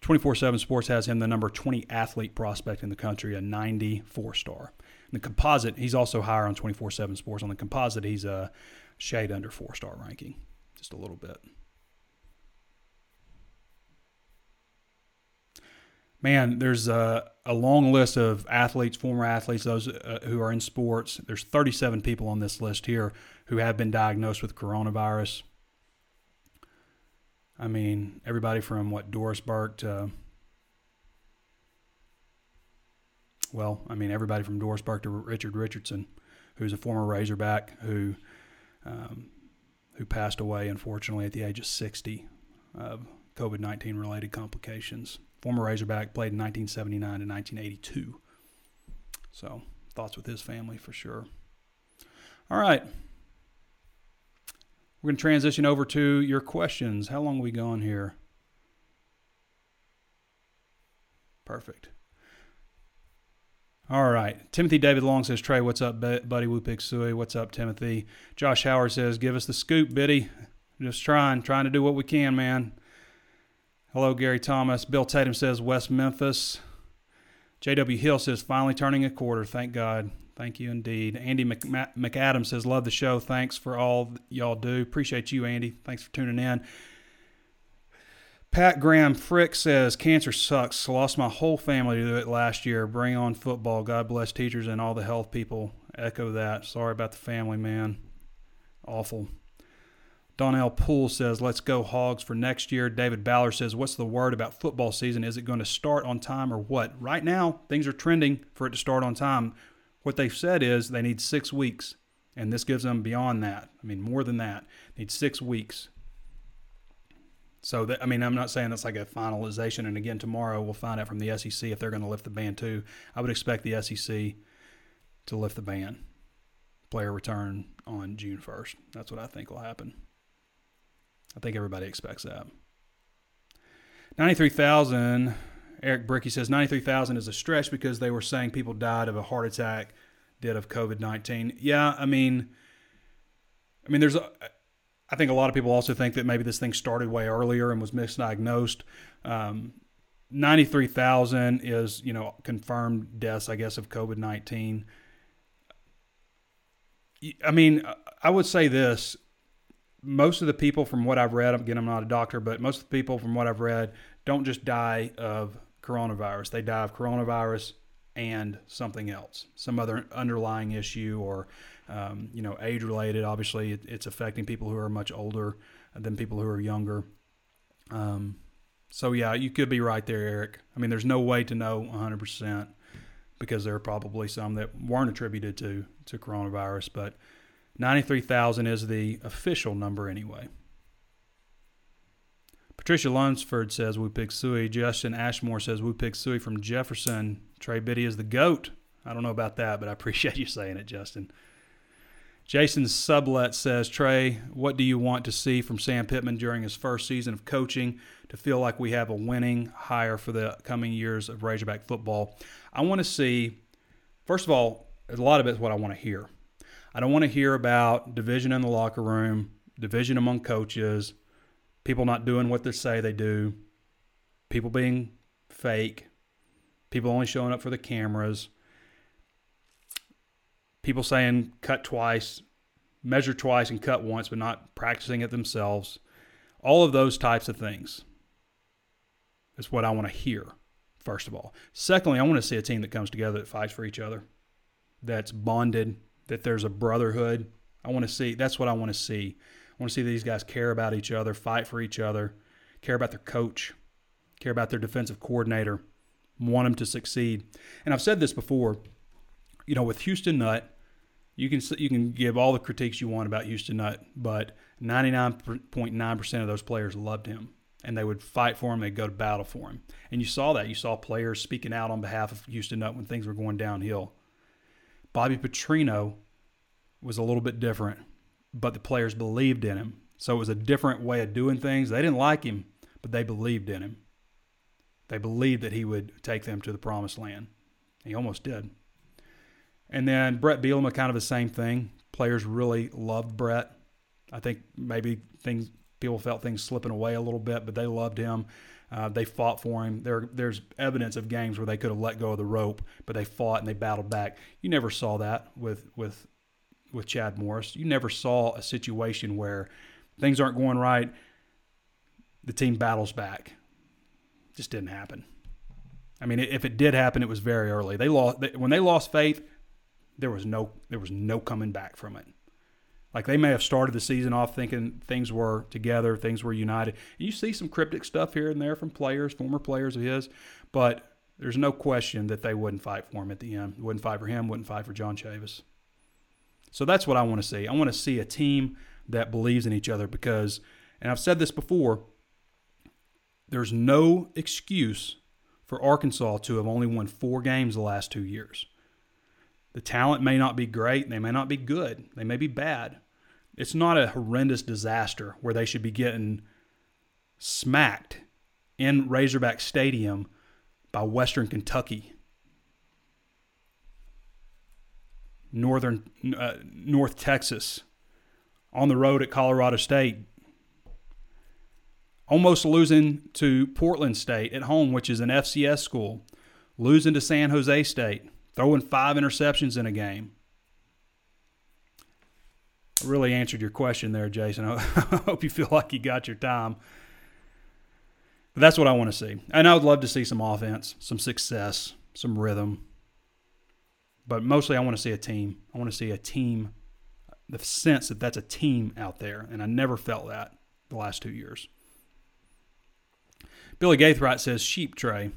24/7 Sports has him the number 20 athlete prospect in the country, a 94 star. In the composite, he's also higher on 24/7 Sports. On the composite, he's a shade under four star ranking, just a little bit. man, there's a, a long list of athletes, former athletes, those uh, who are in sports. There's 37 people on this list here who have been diagnosed with coronavirus. I mean, everybody from what Doris Burke to, well, I mean, everybody from Doris Burke to Richard Richardson, who's a former Razorback who um, who passed away unfortunately at the age of 60 of COVID 19 related complications former Razorback, played in 1979 to 1982. So, thoughts with his family for sure. All right. We're going to transition over to your questions. How long we going here? Perfect. All right. Timothy David Long says, Trey, what's up, buddy? Woo Pig Sooie. What's up, Timothy? Josh Howard says, give us the scoop, Biddy. Just trying, trying to do what we can, man. Hello, Gary Thomas. Bill Tatum says West Memphis. J.W. Hill says finally turning a quarter. Thank God. Thank you indeed. Andy McAdams says love the show. Thanks for all y'all do. Appreciate you, Andy. Thanks for tuning in. Pat Graham Frick says cancer sucks. Lost my whole family to it last year. Bring on football. God bless teachers and all the health people. Echo that. Sorry about the family, man. Awful. Donnell Poole says, let's go Hogs for next year. David Ballard says, what's the word about football season? Is it going to start on time or what? Right now, things are trending for it to start on time. What they've said is they need six weeks, and this gives them beyond that. I mean, more than that. They need six weeks. So, that, I mean, I'm not saying that's like a finalization. And again, tomorrow we'll find out from the SEC if they're going to lift the ban too. I would expect the SEC to lift the ban. Player return on June 1st. That's what I think will happen. I think everybody expects that. 93,000, Eric Bricky says 93,000 is a stretch because they were saying people died of a heart attack, did of COVID 19. Yeah, I mean, I mean, there's a, I think a lot of people also think that maybe this thing started way earlier and was misdiagnosed. Um, 93,000 is, you know, confirmed deaths, I guess, of COVID 19. I mean, I would say this most of the people, from what I've read, again, I'm not a doctor, but most of the people, from what I've read, don't just die of coronavirus. They die of coronavirus and something else, some other underlying issue or, um, you know, age related. Obviously, it, it's affecting people who are much older than people who are younger. Um, so, yeah, you could be right there, Eric. I mean, there's no way to know 100% because there are probably some that weren't attributed to, to coronavirus, but 93,000 is the official number anyway. Patricia Lunsford says we pick Sooie. Justin Ashmore says we pick Sooie from Jefferson. Trey Biddy is the GOAT. I don't know about that, but I *laughs* appreciate you saying it, Justin. Jason Sublet says, Trey, what do you want to see from Sam Pittman during his first season of coaching to feel like we have a winning hire for the coming years of Razorback football? I want to see, first of all, a lot of it is what I want to hear. I don't want to hear about division in the locker room, division among coaches, people not doing what they say they do, people being fake, people only showing up for the cameras, people saying cut twice, measure twice, and cut once, but not practicing it themselves. All of those types of things is what I want to hear, first of all. Secondly, I want to see a team that comes together that fights for each other, that's bonded, that there's a brotherhood. I want to see that's what I want to see. Want to see these guys care about each other, fight for each other, care about their coach, care about their defensive coordinator, want them to succeed. And I've said this before, you know, with Houston Nutt, you can you can give all the critiques you want about Houston Nutt, but 99.9% of those players loved him and they would fight for him. They'd go to battle for him. And you saw that. You saw players speaking out on behalf of Houston Nutt when things were going downhill. Bobby Petrino was a little bit different, but the players believed in him. So it was a different way of doing things. They didn't like him, but they believed in him. They believed that he would take them to the promised land. He almost did. And then Brett Bielema, kind of the same thing. Players really loved Brett. I think maybe things people felt things slipping away a little bit, but they loved him. Uh, they fought for him. There, there's evidence of games where they could have let go of the rope, but they fought and they battled back. You never saw that with with with Chad Morris. You never saw a situation where things aren't going right. The team battles back. Just didn't happen. I mean, if it did happen, it was very early. They lost when they lost faith. There was no there was no coming back from it. Like they may have started the season off thinking things were together, things were united. And you see some cryptic stuff here and there from players, former players of his, but there's no question that they wouldn't fight for him at the end. Wouldn't fight for him, wouldn't fight for John Chavis. So that's what I want to see. I want to see a team that believes in each other because, and I've said this before, there's no excuse for Arkansas to have only won four games the last two years. The talent may not be great, they may not be good, they may be bad. It's not a horrendous disaster where they should be getting smacked in Razorback Stadium by Western Kentucky, Northern uh, North Texas, on the road at Colorado State, almost losing to Portland State at home, which is an FCS school, losing to San Jose State, throwing five interceptions in a game. I really answered your question there, Jason. *laughs* I hope you feel like you got your time. But that's what I want to see. And I would love to see some offense, some success, some rhythm. But mostly, I want to see a team. I want to see a team, the sense that that's a team out there. And I never felt that the last two years. Billy Gaithright says sheep tray.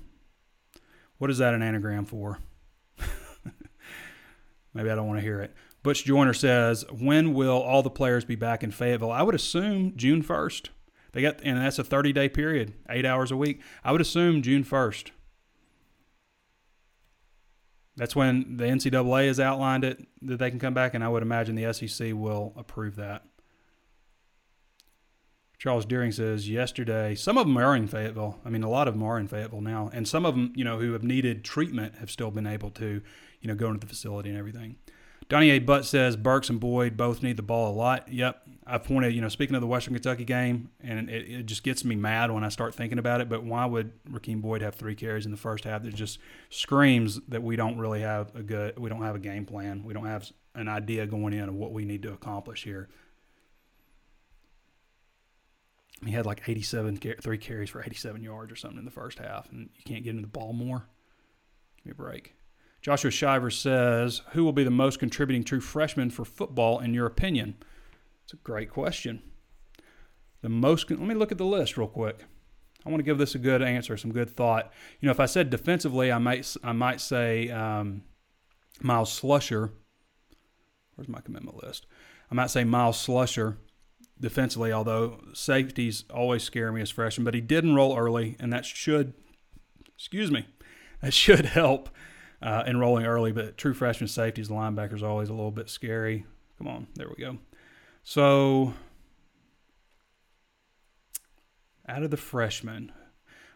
What is that an anagram for? *laughs* Maybe I don't want to hear it. Butch Joyner says, when will all the players be back in Fayetteville? I would assume June 1st. They got, and that's a 30 day period, eight hours a week. I would assume June 1st. That's when the NCAA has outlined it that they can come back, and I would imagine the SEC will approve that. Charles Deering says yesterday, some of them are in Fayetteville. I mean, a lot of them are in Fayetteville now, and some of them, you know, who have needed treatment have still been able to you know, go into the facility and everything. Donnie A. Butt says Burks and Boyd both need the ball a lot. Yep. I pointed, you know, speaking of the Western Kentucky game, and it, it, just gets me mad when I start thinking about it. But why would Rakeem Boyd have three carries in the first half? That just screams that we don't really have a good, we don't have a game plan. We don't have an idea going in of what we need to accomplish here. He had like 87, three carries for 87 yards or something in the first half, and you can't get him the ball more. Give me a break. Joshua Shiver says, Who will be the most contributing true freshman for football, in your opinion? It's a great question. The most, let me look at the list real quick. I want to give this a good answer, some good thought. You know, if I said defensively, I might, I might say um, Myles Slusher. Where's my commitment list? I might say Myles Slusher defensively, although safeties always scare me as freshmen, but he did enroll early, and that should, excuse me, that should *laughs* help uh, enrolling early, but true freshman safeties, the linebackers, always a little bit scary. Come on, there we go. So, out of the freshmen,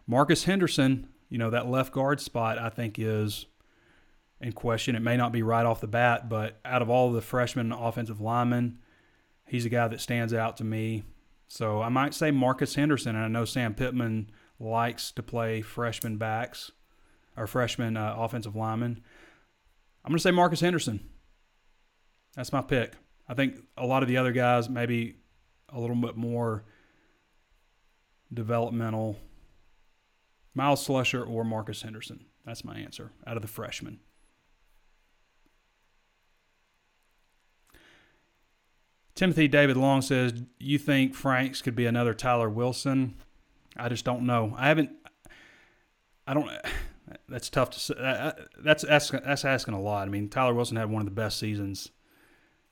Marcus Henderson, you know, that left guard spot, I think is in question. It may not be right off the bat, but out of all the freshmen offensive linemen, he's a guy that stands out to me. So I might say Marcus Henderson, and I know Sam Pittman likes to play freshman backs our freshman uh, offensive lineman. I'm going to say Marcus Henderson. That's my pick. I think a lot of the other guys maybe a little bit more developmental. Myles Slusher or Marcus Henderson. That's my answer out of the freshmen. Timothy David Long says, "You think Franks could be another Tyler Wilson?" I just don't know. I haven't. I don't. That's tough to say. That's asking, that's asking a lot. I mean, Tyler Wilson had one of the best seasons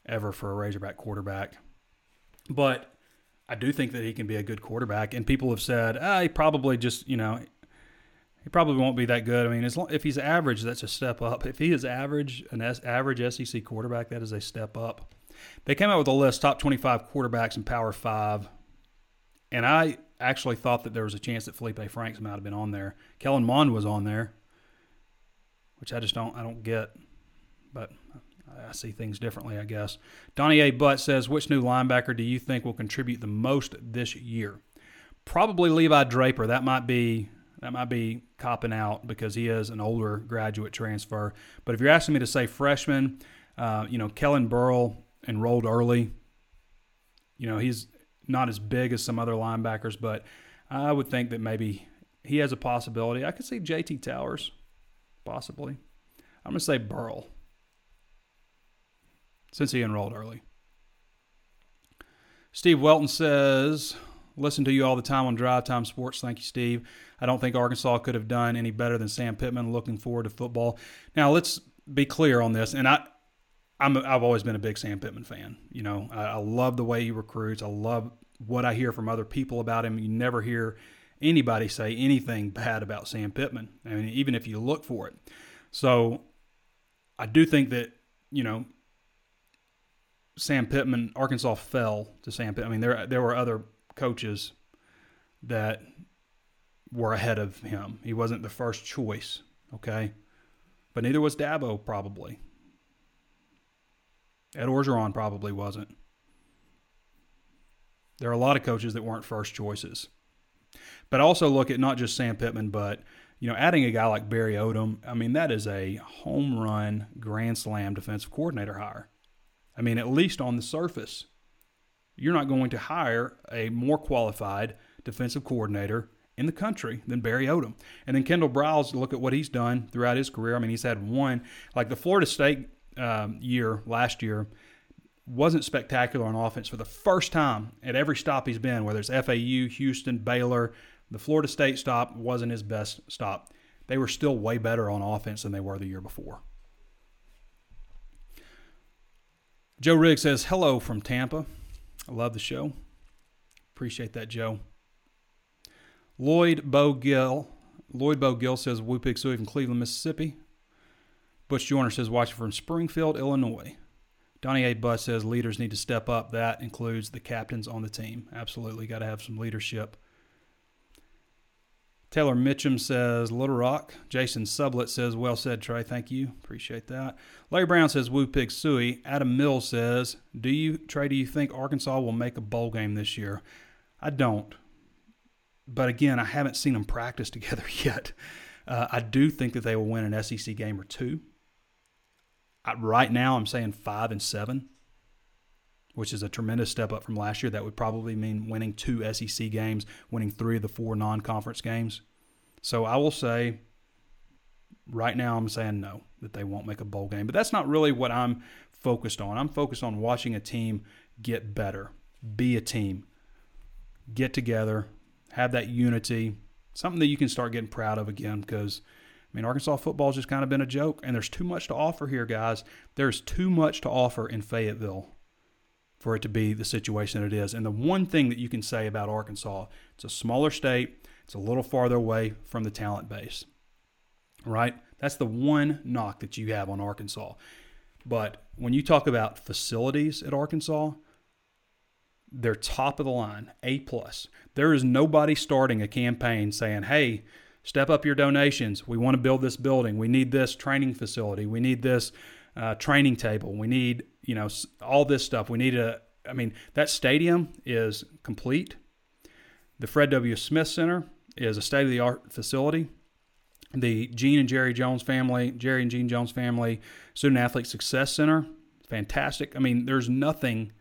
ever for a Razorback quarterback, but I do think that he can be a good quarterback. And people have said, ah, he probably just you know he probably won't be that good. I mean, as long, if he's average, that's a step up. If he is average, an S, average SEC quarterback, that is a step up. They came out with a list top 25 quarterbacks in Power Five, and I actually thought that there was a chance that Felipe Franks might have been on there. Kellen Mond was on there, which I just don't I don't get, but I see things differently, I guess. Donnie A. Butt says, which new linebacker do you think will contribute the most this year? Probably Levi Draper. That might be that might be copping out because he is an older graduate transfer. But if you're asking me to say freshman, uh, you know, Kelin Burrle enrolled early. You know, he's not as big as some other linebackers, but I would think that maybe he has a possibility. I could see JT Towers, possibly. I'm going to say Burrle, since he enrolled early. Steve Welton says, Listen to you all the time on Drive Time Sports. Thank you, Steve. I don't think Arkansas could have done any better than Sam Pittman. Looking forward to football. Now, let's be clear on this. And I, I'm, I've always been a big Sam Pittman fan. You know, I, I love the way he recruits. I love what I hear from other people about him. You never hear anybody say anything *laughs* bad about Sam Pittman. I mean, even if you look for it. So I do think that, you know, Sam Pittman, Arkansas fell to Sam Pittman. I mean, there there were other coaches that were ahead of him. He wasn't the first choice, okay? But neither was Dabo, probably. Ed Orgeron probably wasn't. There are a lot of coaches that weren't first choices. But also look at not just Sam Pittman, but you know, adding a guy like Barry Odom, I mean, that is a home run grand slam defensive coordinator hire. I mean, at least on the surface you're not going to hire a more qualified defensive coordinator in the country than Barry Odom. And then Kendall Briles, look at what he's done throughout his career. I mean, he's had one, like the Florida State um, year last year, wasn't spectacular on offense for the first time at every stop he's been, whether it's FAU, Houston, Baylor. The Florida State stop wasn't his best stop. They were still way better on offense than they were the year before. Joe Riggs says, Hello from Tampa. I love the show. Appreciate that, Joe. Lloyd Bogill. Lloyd Bogill says Woo Pig from Cleveland, Mississippi. Butch Joyner says watching from Springfield, Illinois. Donnie A. Buss says leaders need to step up. That includes the captains on the team. Absolutely, got to have some leadership. Taylor Mitchum says Little Rock. Jason Sublet says, Well said, Trey. Thank you. Appreciate that. Larry Brown says, Woo Pig Sooie. Adam Mills says, Do you, Trey, do you think Arkansas will make a bowl game this year? I don't. But again, I haven't seen them practice *laughs* together yet. Uh, I do think that they will win an SEC game or two. I, right now, I'm saying five and seven, which is a tremendous step up from last year. That would probably mean winning two SEC games, winning three of the four non conference games. So I will say, right now, I'm saying no, that they won't make a bowl game. But that's not really what I'm focused on. I'm focused on watching a team get better, be a team, get together, have that unity, something that you can start getting proud of again because. Mean, Arkansas football has just kind of been a joke, and there's too much to offer here, guys. There's too much to offer in Fayetteville for it to be the situation that it is. And the one thing that you can say about Arkansas, it's a smaller state, it's a little farther away from the talent base, right? That's the one knock that you have on Arkansas. But when you talk about facilities at Arkansas, they're top of the line, A plus. There is nobody starting a campaign saying, "Hey, step up your donations. We want to build this building. We need this training facility. We need this uh, training table. We need you know all this stuff. We need a. I mean, that stadium is complete. The Fred W. Smith Center is a state of the art facility. The Gene and Jerry Jones family, Jerry and Gene Jones family Student Athlete Success Center, fantastic. I mean, there's nothing.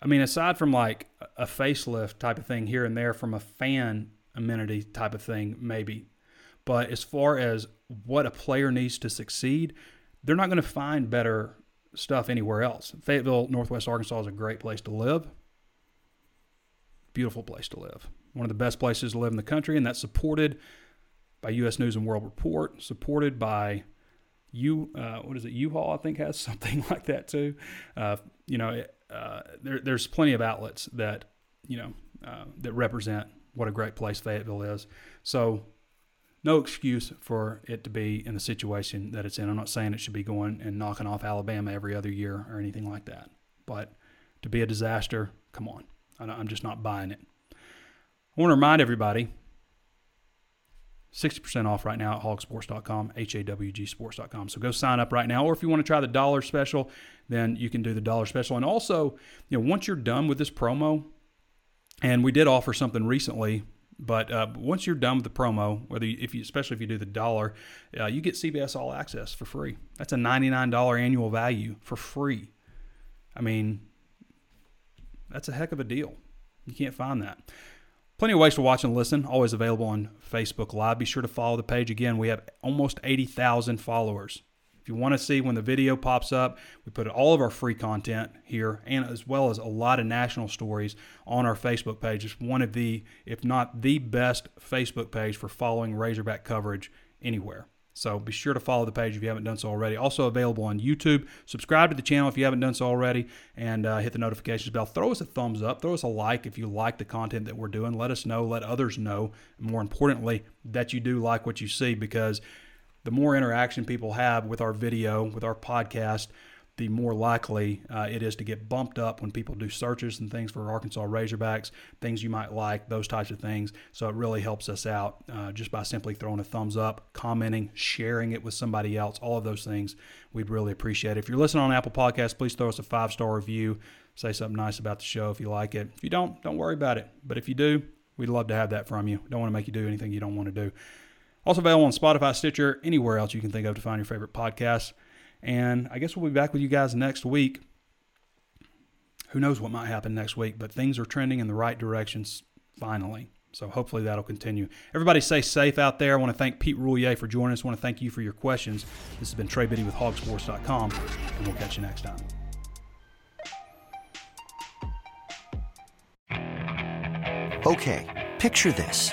I mean, aside from like a facelift type of thing here and there from a fan amenity type of thing, maybe. But as far as what a player needs to succeed, they're not going to find better stuff anywhere else. Fayetteville, Northwest Arkansas is a great place to live. Beautiful place to live. One of the best places to live in the country, and that's supported by U.S. News and World Report, supported by U. Uh, what is it? U-Haul, I think, has *laughs* something like that too. Uh, you know, uh, there, there's plenty of outlets that you know uh, that represent what a great place Fayetteville is. So no excuse for it to be in the situation that it's in. I'm not saying it should be going and knocking off Alabama every other year or anything like that. But to be a disaster, come on. I'm just not buying it. I want to remind everybody 60% off right now at hawgsports.com, H A W G sports.com. So go sign up right now. Or if you want to try the dollar special, then you can do the dollar special. And also, you know, once you're done with this promo, and we did offer something recently but uh, once you're done with the promo, whether you, if you, especially if you do the dollar, uh, you get CBS All Access for free. That's a $99 annual value for free. I mean, that's a heck of a deal. You can't find that. Plenty of ways to watch and listen, always available on Facebook Live. Be sure to follow the page. Again, we have almost 80,000 followers. If you want to see when the video pops up, we put all of our free content here and as well as a lot of national stories on our Facebook page. It's one of the, if not the best Facebook page for following Razorback coverage anywhere. So be sure to follow the page if you haven't done so already. Also available on YouTube. Subscribe to the channel if you haven't done so already, and uh, hit the notifications bell. Throw us a thumbs up. Throw us a like if you like the content that we're doing. Let us know. Let others know. more importantly, that you do like what you see because the more interaction people have with our video, with our podcast, the more likely uh, it is to get bumped up when people do searches and things for Arkansas Razorbacks, things you might like, those types of things. So it really helps us out uh, just by simply throwing a thumbs up, commenting, sharing it with somebody else. All of those things we'd really appreciate. It. If you're listening on Apple Podcasts, please throw us a five star review. Say something nice about the show if you like it. If you don't, don't worry about it. But if you do, we'd love to have that from you. Don't want to make you do anything you don't want to do. Also available on Spotify, Stitcher, anywhere else you can think of to find your favorite podcasts. And I guess we'll be back with you guys next week. Who knows what might happen next week, but things are trending in the right directions finally. So hopefully that'll continue. Everybody stay safe out there. I want to thank Pete Roulier for joining us. I want to thank you for your questions. This has been Trey Biddy with hawgsports.com, and we'll catch you next time. Okay, picture this.